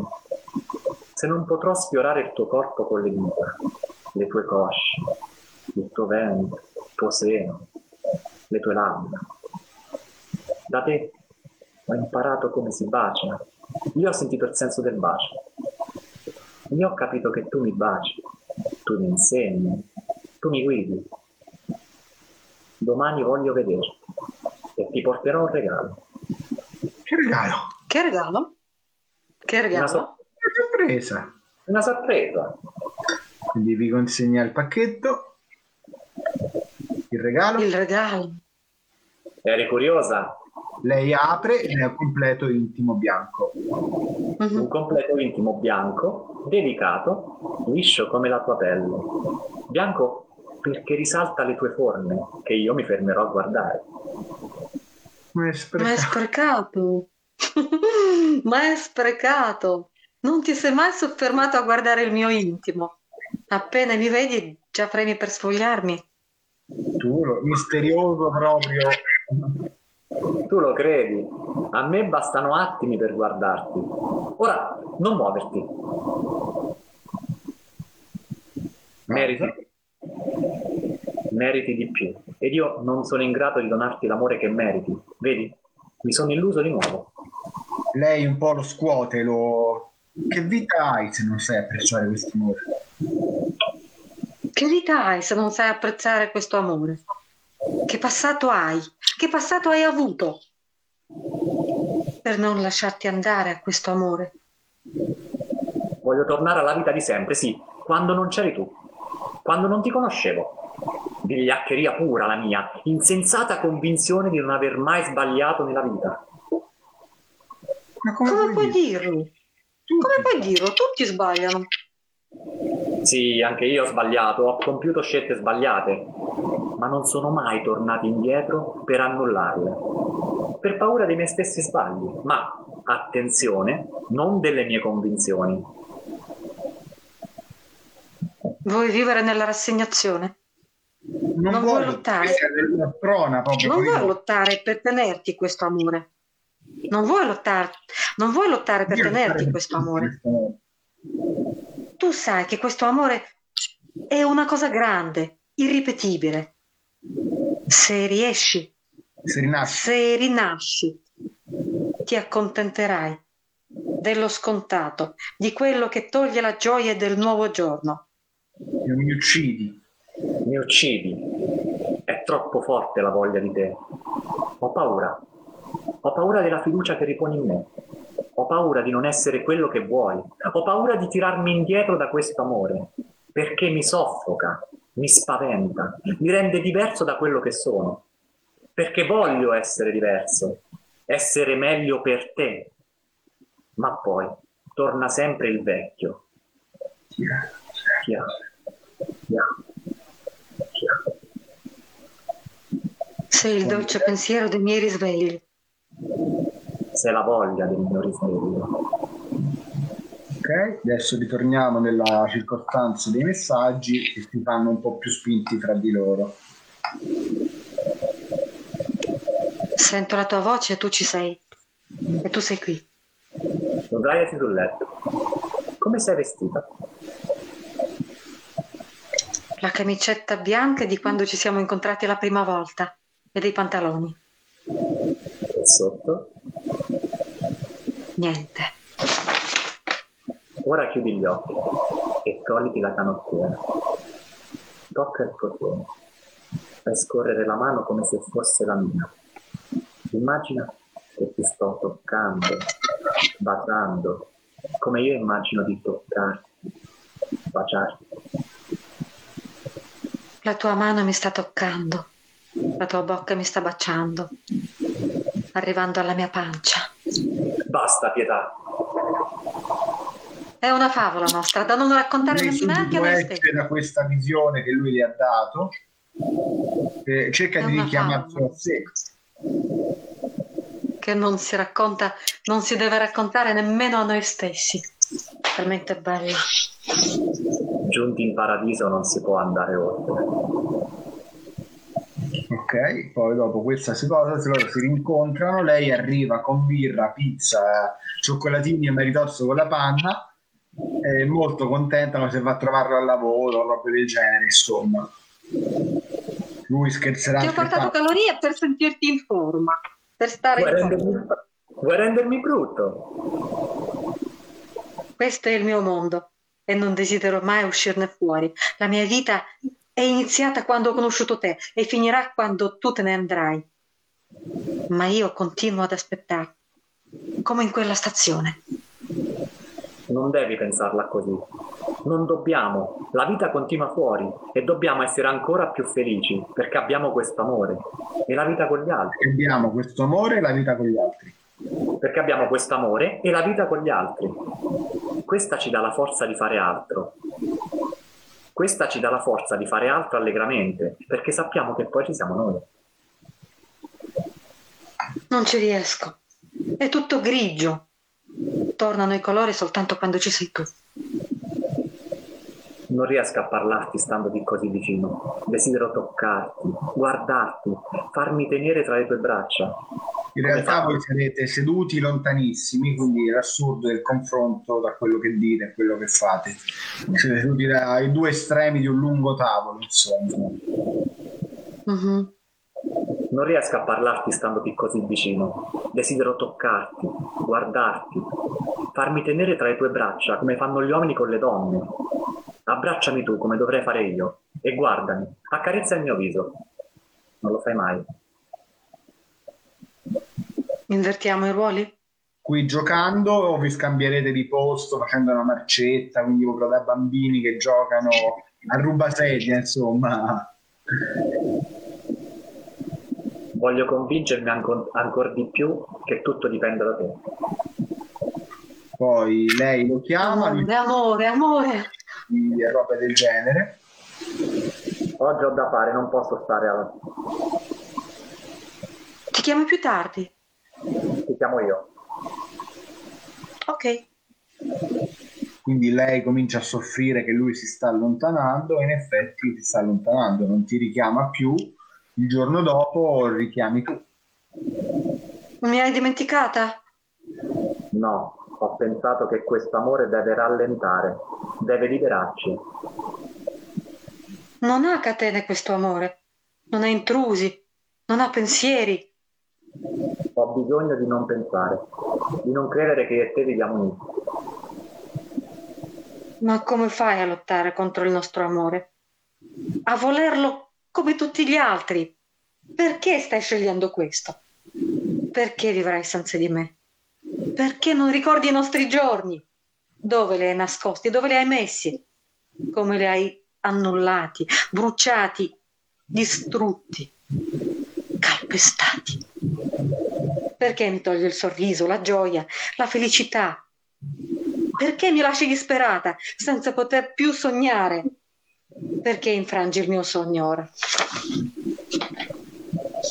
se non potrò sfiorare il tuo corpo con le dita, le tue cosce, il tuo ventre, il tuo seno, le tue labbra da te ho imparato come si bacia. Io ho sentito il senso del bacio. io ho capito che tu mi baci, tu mi insegni, tu mi guidi. Domani voglio vederti e ti porterò un regalo. Che regalo? Che regalo? Che regalo? Una, so- sorpresa. Una sorpresa. Quindi vi consegna il pacchetto. Il regalo. Il regalo. Eri curiosa? Lei apre e è un completo intimo bianco. Mm-hmm. Un completo intimo bianco, delicato, liscio come la tua pelle. Bianco perché risalta le tue forme, che io mi fermerò a guardare. Ma è sprecato. Ma è sprecato. <laughs> Ma è sprecato. Non ti sei mai soffermato a guardare il mio intimo. Appena mi vedi, già premi per sfogliarmi. Tu, misterioso proprio. Tu lo credi? A me bastano attimi per guardarti. Ora, non muoverti. Meriti. Meriti di più. Ed io non sono in grado di donarti l'amore che meriti. Vedi? Mi sono illuso di nuovo. Lei un po' lo scuote, lo... Che vita hai se non sai apprezzare questo amore? Che vita hai se non sai apprezzare questo amore? Che passato hai? Che passato hai avuto per non lasciarti andare a questo amore? Voglio tornare alla vita di sempre, sì, quando non c'eri tu, quando non ti conoscevo. Vigliaccheria pura la mia, insensata convinzione di non aver mai sbagliato nella vita. Ma come, come puoi dirlo? Tutti. Come puoi dirlo? Tutti sbagliano. Sì, anche io ho sbagliato, ho compiuto scelte sbagliate, ma non sono mai tornato indietro per annullarle, per paura dei miei stessi sbagli, ma attenzione, non delle mie convinzioni. Vuoi vivere nella rassegnazione? Non, non vuoi lottare. Prona, non vuoi lottare per tenerti questo amore. Non vuoi lottare, non vuoi lottare per Io tenerti questo amore. Tu sai che questo amore è una cosa grande, irripetibile. Se riesci, se rinasci, se rinasci ti accontenterai dello scontato, di quello che toglie la gioia del nuovo giorno. Mi uccidi. Mi uccidi. È troppo forte la voglia di te. Ho paura. Ho paura della fiducia che riponi in me. Ho paura di non essere quello che vuoi. Ho paura di tirarmi indietro da questo amore, perché mi soffoca, mi spaventa, mi rende diverso da quello che sono. Perché voglio essere diverso, essere meglio per te. Ma poi torna sempre il vecchio. Chiaro, chiaro, chiaro. Sei il dolce pensiero dei miei risvegli se la voglia del mio risveglio. Ok, adesso ritorniamo nella circostanza dei messaggi che si fanno un po' più spinti fra di loro. Sento la tua voce e tu ci sei. E tu sei qui. Sdraiati sul letto. Come sei vestita? La camicetta bianca di quando ci siamo incontrati la prima volta e dei pantaloni. E sotto? Niente. Ora chiudi gli occhi e togliti la canottiera. Tocca il cotone. Fai scorrere la mano come se fosse la mia. Immagina che ti sto toccando, baciando, come io immagino di toccarti, baciarti. La tua mano mi sta toccando, la tua bocca mi sta baciando, arrivando alla mia pancia. Basta, pietà. È una favola nostra, da non raccontare neanche a noi stessi. da questa visione che lui le ha dato, eh, cerca È di richiamarlo a sé. Che non si racconta, non si deve raccontare nemmeno a noi stessi. Talmente bella. Giunti in paradiso non si può andare oltre. Ok, poi dopo questa cosa loro si rincontrano, lei arriva con birra, pizza, cioccolatini e maritozzo con la panna, è molto contenta ma se va a trovarlo al lavoro, roba del genere, insomma. Lui scherzerà. Ti ho portato calorie per sentirti in forma, per stare vuoi in rendermi, Vuoi rendermi brutto? Questo è il mio mondo. e non desidero mai uscirne fuori. La mia vita è iniziata quando ho conosciuto te e finirà quando tu te ne andrai. Ma io continuo ad aspettare, come in quella stazione. Non devi pensarla così. Non dobbiamo. La vita continua fuori e dobbiamo essere ancora più felici perché abbiamo questo amore e la vita con gli altri. Abbiamo questo amore e la vita con gli altri. Perché abbiamo questo amore e la vita con gli altri. Questa ci dà la forza di fare altro. Questa ci dà la forza di fare altro allegramente perché sappiamo che poi ci siamo noi. Non ci riesco. È tutto grigio. Tornano i colori soltanto quando ci sei tu. Non riesco a parlarti standoti così vicino. Desidero toccarti, guardarti, farmi tenere tra le tue braccia. In realtà voi sarete seduti lontanissimi, quindi è assurdo il confronto da quello che dite a quello che fate. Siete seduti ai due estremi di un lungo tavolo, insomma. Mhm. Non riesco a parlarti standoti così vicino. Desidero toccarti, guardarti, farmi tenere tra le tue braccia come fanno gli uomini con le donne. Abbracciami tu come dovrei fare io e guardami, accarezza il mio viso. Non lo fai mai. Invertiamo i ruoli? Qui giocando vi scambierete di posto facendo una marcetta, quindi proprio da bambini che giocano a rubasedia, insomma. Voglio convincermi ancora ancor di più che tutto dipende da te. Poi lei lo chiama, Amore, amore, amore. dice robe del genere. Oggi ho da fare, non posso stare a... Ti chiamo più tardi. Ti chiamo io. Ok. Quindi lei comincia a soffrire che lui si sta allontanando e in effetti si sta allontanando, non ti richiama più. Il giorno dopo richiami tu. Non mi hai dimenticata? No, ho pensato che questo amore deve rallentare, deve liberarci. Non ha catene questo amore. Non ha intrusi. Non ha pensieri. Ho bisogno di non pensare, di non credere che io e te viviamo uniti. Ma come fai a lottare contro il nostro amore? A volerlo come tutti gli altri? Perché stai scegliendo questo? Perché vivrai senza di me? Perché non ricordi i nostri giorni? Dove li hai nascosti? Dove li hai messi? Come li hai annullati, bruciati, distrutti, calpestati? Perché mi togli il sorriso, la gioia, la felicità? Perché mi lasci disperata senza poter più sognare? Perché infrangi il mio sogno ora?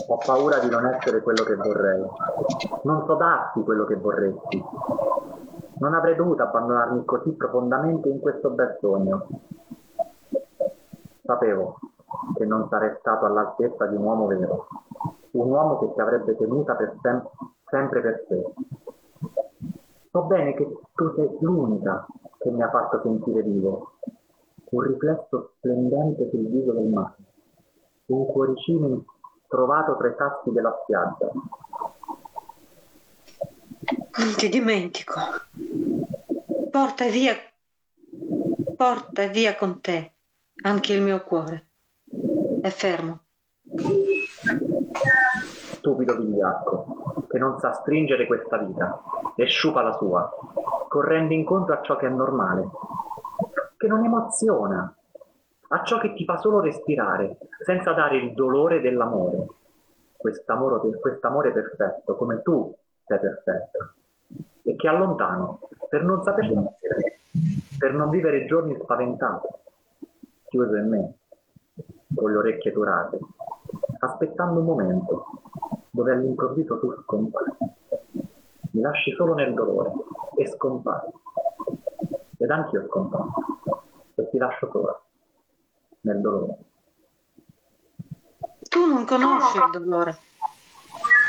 Ho paura di non essere quello che vorrei. Non so darti quello che vorresti. Non avrei dovuto abbandonarmi così profondamente in questo bel sogno. Sapevo che non sarei stato all'altezza di un uomo vero, un uomo che ti avrebbe tenuta per sem- sempre per sé. So bene che tu sei l'unica che mi ha fatto sentire vivo, un riflesso splendente sul viso del mare, un cuoricino trovato tra i sassi della spiaggia. Non ti dimentico. Porta via, porta via con te anche il mio cuore. È fermo. Stupido vigliacco, che non sa stringere questa vita e sciupa la sua, correndo incontro a ciò che è normale, che non emoziona, a ciò che ti fa solo respirare, senza dare il dolore dell'amore. Quest'amore, quest'amore perfetto, come tu sei perfetto, e che allontano per non saper sentire, per non vivere giorni spaventati, chiuso in me, con le orecchie durate, aspettando un momento dove all'improvviso tu scompari. Mi lasci solo nel dolore e scompari. Ed anch'io scomparo e ti lascio sola nel dolore. Tu non conosci il dolore.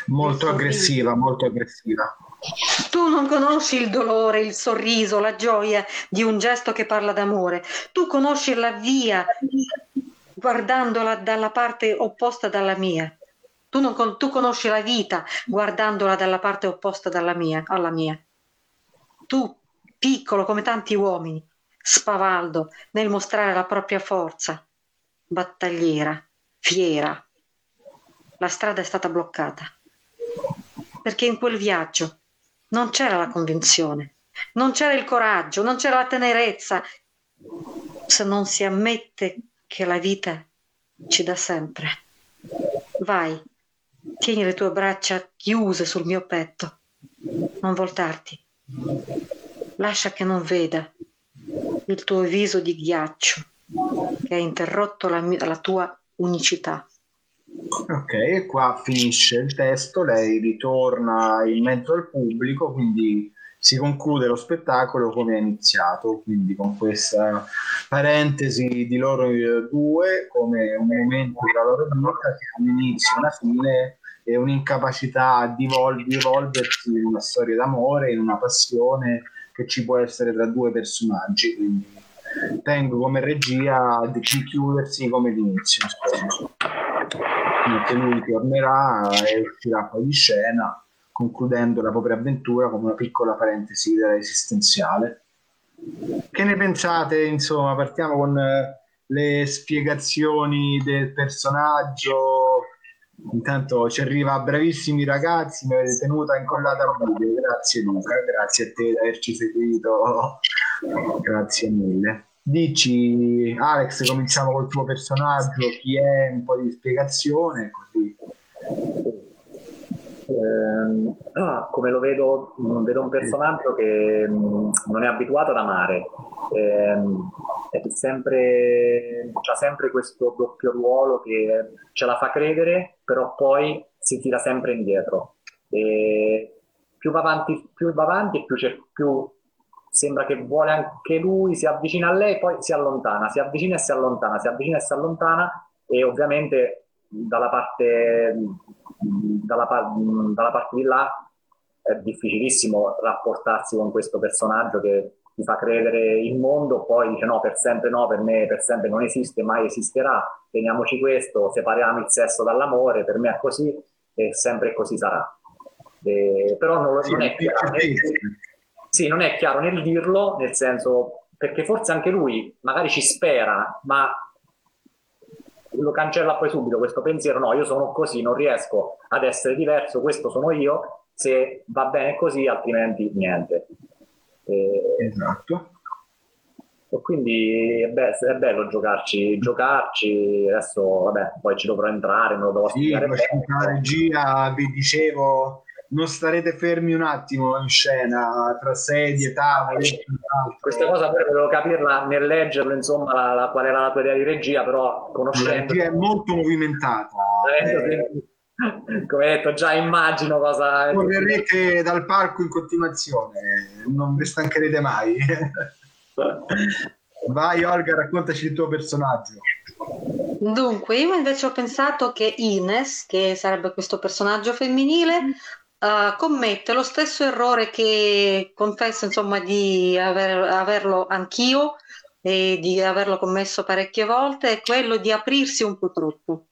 Molto Il aggressiva, molto aggressiva. Tu non conosci il dolore, il sorriso, la gioia di un gesto che parla d'amore. Tu conosci la via guardandola dalla parte opposta dalla mia. Tu, non con- tu conosci la vita guardandola dalla parte opposta dalla mia, alla mia. Tu, piccolo come tanti uomini, spavaldo nel mostrare la propria forza, battagliera, fiera. La strada è stata bloccata perché in quel viaggio non c'era la convinzione, non c'era il coraggio, non c'era la tenerezza. Se non si ammette che la vita ci dà sempre. Vai, tieni le tue braccia chiuse sul mio petto, non voltarti. Lascia che non veda il tuo viso di ghiaccio che ha interrotto la, la tua unicità. Ok, e qua finisce il testo, lei ritorna in mezzo al pubblico, quindi si conclude lo spettacolo come è iniziato, quindi con questa parentesi di loro due come un momento della loro vita che ha un inizio, una fine e un'incapacità di, evol- di evolversi in una storia d'amore, in una passione che ci può essere tra due personaggi. Quindi tengo come regia di chiudersi come l'inizio. Che lui tornerà e uscirà poi di scena, concludendo la propria avventura come una piccola parentesi esistenziale. Che ne pensate? Insomma, partiamo con eh, le spiegazioni del personaggio. Intanto ci arriva bravissimi ragazzi, mi avete tenuta incollata al video. Grazie Luca, grazie a te di averci seguito. Grazie mille. Dici, Alex, cominciamo col tuo personaggio, chi è, un po' di spiegazione, così. Eh, ah, come lo vedo, vedo un personaggio che mm, non è abituato ad amare, eh, è sempre, ha sempre questo doppio ruolo che ce la fa credere, però poi si tira sempre indietro. E più va avanti, più va avanti più, più sembra che vuole anche lui, si avvicina a lei, poi si allontana, si avvicina e si allontana, si avvicina e si allontana e ovviamente dalla parte, dalla, dalla parte di là è difficilissimo rapportarsi con questo personaggio che ti fa credere il mondo, poi dice no, per sempre no, per me per sempre non esiste, mai esisterà, teniamoci questo, separiamo il sesso dall'amore, per me è così e sempre così sarà. E, però non, sì, non è chiaro. Sì, non è chiaro nel dirlo, nel senso, perché forse anche lui magari ci spera, ma lo cancella poi subito questo pensiero, no, io sono così, non riesco ad essere diverso, questo sono io, se va bene così, altrimenti niente. E, esatto. E quindi è, be- è, bello giocarci, giocarci, adesso vabbè, poi ci dovrò entrare, me lo devo sì, la regia, vi dicevo, non starete fermi un attimo in scena tra sedie, tavoli. Questa cosa però devo capirla nel leggerlo, insomma, la, la, qual era la tua idea di regia, però conoscendo... La regia è molto movimentata. Eh, come detto, già immagino cosa... Correrete dal parco in continuazione, non vi stancherete mai. Vai Olga, raccontaci il tuo personaggio. Dunque, io invece ho pensato che Ines, che sarebbe questo personaggio femminile, uh, commette lo stesso errore che confesso insomma di aver, averlo anch'io e di averlo commesso parecchie volte, è quello di aprirsi un po' troppo.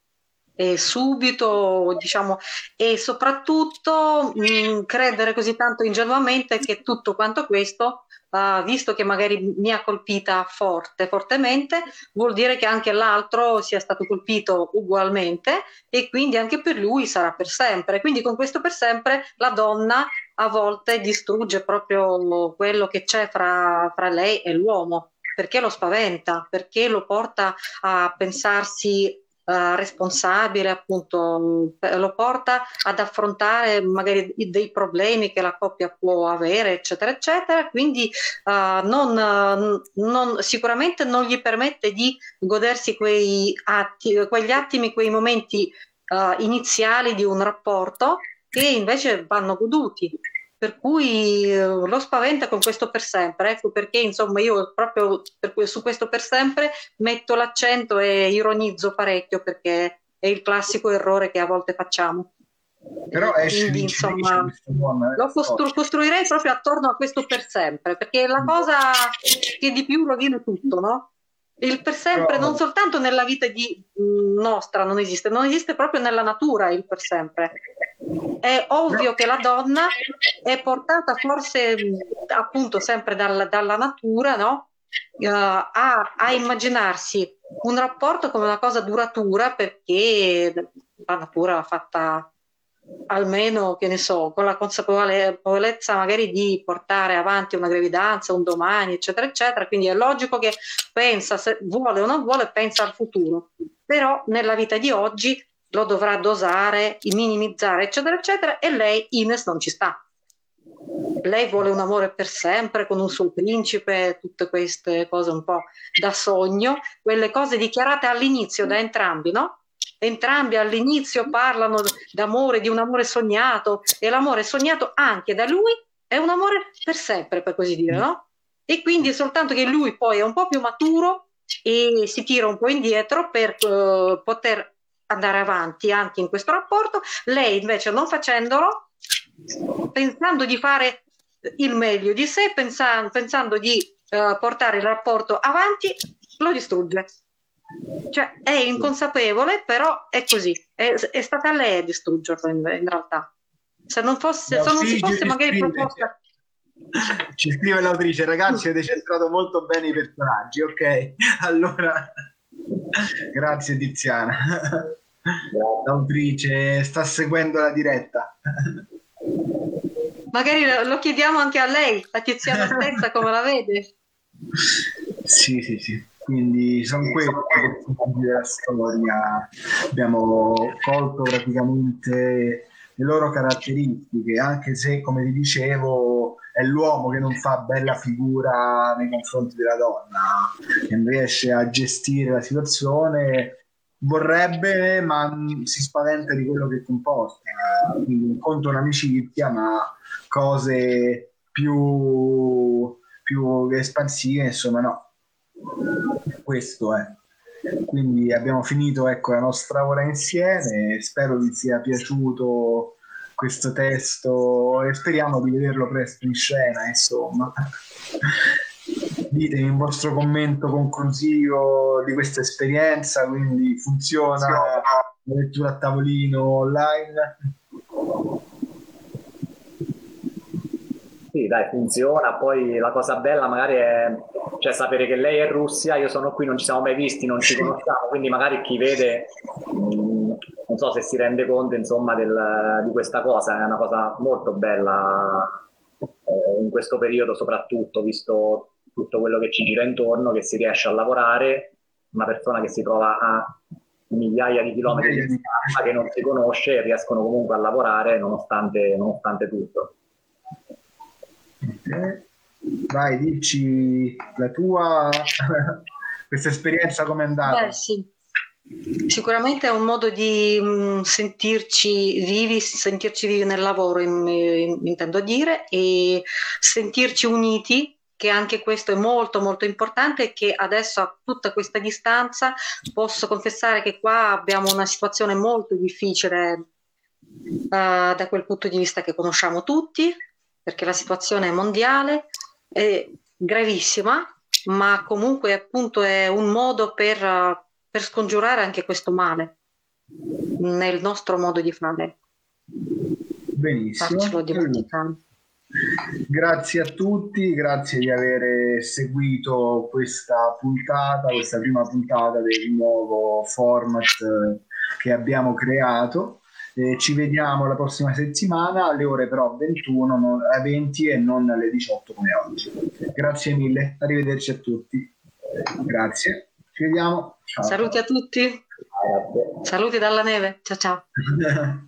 E subito, diciamo, e soprattutto mh, credere così tanto ingenuamente che tutto quanto questo uh, visto che magari mi ha colpita forte, fortemente, vuol dire che anche l'altro sia stato colpito ugualmente e quindi anche per lui sarà per sempre. Quindi con questo per sempre la donna a volte distrugge proprio quello che c'è fra, fra lei e l'uomo perché lo spaventa, perché lo porta a pensarsi Uh, responsabile, appunto, lo porta ad affrontare magari dei problemi che la coppia può avere, eccetera, eccetera. Quindi uh, non, non, sicuramente non gli permette di godersi quei atti, quegli attimi, quei momenti uh, iniziali di un rapporto che invece vanno goduti per cui eh, lo spaventa con questo per sempre, ecco perché insomma io proprio per, su questo per sempre metto l'accento e ironizzo parecchio perché è il classico errore che a volte facciamo. Però esce Quindi, insomma, buona, eh. lo costru- costruirei proprio attorno a questo per sempre, perché è la mm. cosa che di più rovina tutto, no? Il per sempre Però... non soltanto nella vita di, mm, nostra non esiste, non esiste proprio nella natura il per sempre è ovvio che la donna è portata forse appunto sempre dal, dalla natura, no? uh, a, a immaginarsi un rapporto come una cosa duratura perché la natura l'ha fatta almeno, che ne so, con la consapevolezza magari di portare avanti una gravidanza un domani, eccetera, eccetera. Quindi è logico che pensa, se vuole o non vuole, pensa al futuro. Però nella vita di oggi lo dovrà dosare, minimizzare, eccetera, eccetera, e lei, Ines, non ci sta. Lei vuole un amore per sempre con un suo principe, tutte queste cose un po' da sogno, quelle cose dichiarate all'inizio da entrambi, no? Entrambi all'inizio parlano d'amore, di un amore sognato e l'amore sognato anche da lui è un amore per sempre, per così dire, no? E quindi è soltanto che lui poi è un po' più maturo e si tira un po' indietro per uh, poter andare avanti anche in questo rapporto, lei invece non facendolo, pensando di fare il meglio di sé, pensando, pensando di uh, portare il rapporto avanti, lo distrugge. Cioè, è inconsapevole, però è così. È, è stata lei a distruggerlo in, in realtà. Se non, fosse, no, se non si fosse magari proposta... Ci scrive l'autrice, ragazzi, avete centrato molto bene i personaggi, ok? <laughs> Allora, grazie Tiziana. L'autrice sta seguendo la diretta. Magari lo chiediamo anche a lei, a Tiziana stessa, come la vede. Sì, sì, sì. Quindi sono questi della storia. Abbiamo colto praticamente le loro caratteristiche, anche se, come vi dicevo, è l'uomo che non fa bella figura nei confronti della donna, che non riesce a gestire la situazione, vorrebbe, ma si spaventa di quello che comporta. Quindi un conto un'amicizia, ma cose più, più espansive, insomma, no questo è. Quindi abbiamo finito ecco, la nostra ora insieme, spero vi sia piaciuto questo testo e speriamo di vederlo presto in scena, insomma. Ditemi un vostro commento conclusivo di questa esperienza, quindi funziona la lettura a tavolino online? Sì, dai, funziona. Poi la cosa bella magari è cioè, sapere che lei è Russia, io sono qui, non ci siamo mai visti, non ci conosciamo, quindi magari chi vede, mm, non so se si rende conto insomma del, di questa cosa, è una cosa molto bella eh, in questo periodo soprattutto, visto tutto quello che ci gira intorno, che si riesce a lavorare, una persona che si trova a migliaia di chilometri di distanza, che non si conosce e riescono comunque a lavorare nonostante, nonostante tutto. Vai, dici la tua, <laughs> questa esperienza come è andata? Beh, sì. Sicuramente è un modo di mh, mm, sentirci vivi, sentirci vivi nel lavoro, in, in, intendo dire, e sentirci uniti, che anche questo è molto molto importante e che adesso a tutta questa distanza posso confessare che qua abbiamo una situazione molto difficile uh, da quel punto di vista che conosciamo tutti, perché la situazione è mondiale, è gravissima, ma comunque appunto è un modo per, per scongiurare anche questo male nel nostro modo di fare. Benissimo. Grazie a tutti, grazie di aver seguito questa puntata, questa prima puntata del nuovo format che abbiamo creato. Eh, ci vediamo la prossima settimana alle ore però 21, non, alle 20 e non alle 18 come oggi. Grazie mille, arrivederci a tutti. Grazie. Ci vediamo. Ciao. Saluti a tutti. Saluti dalla neve. Ciao ciao. <laughs>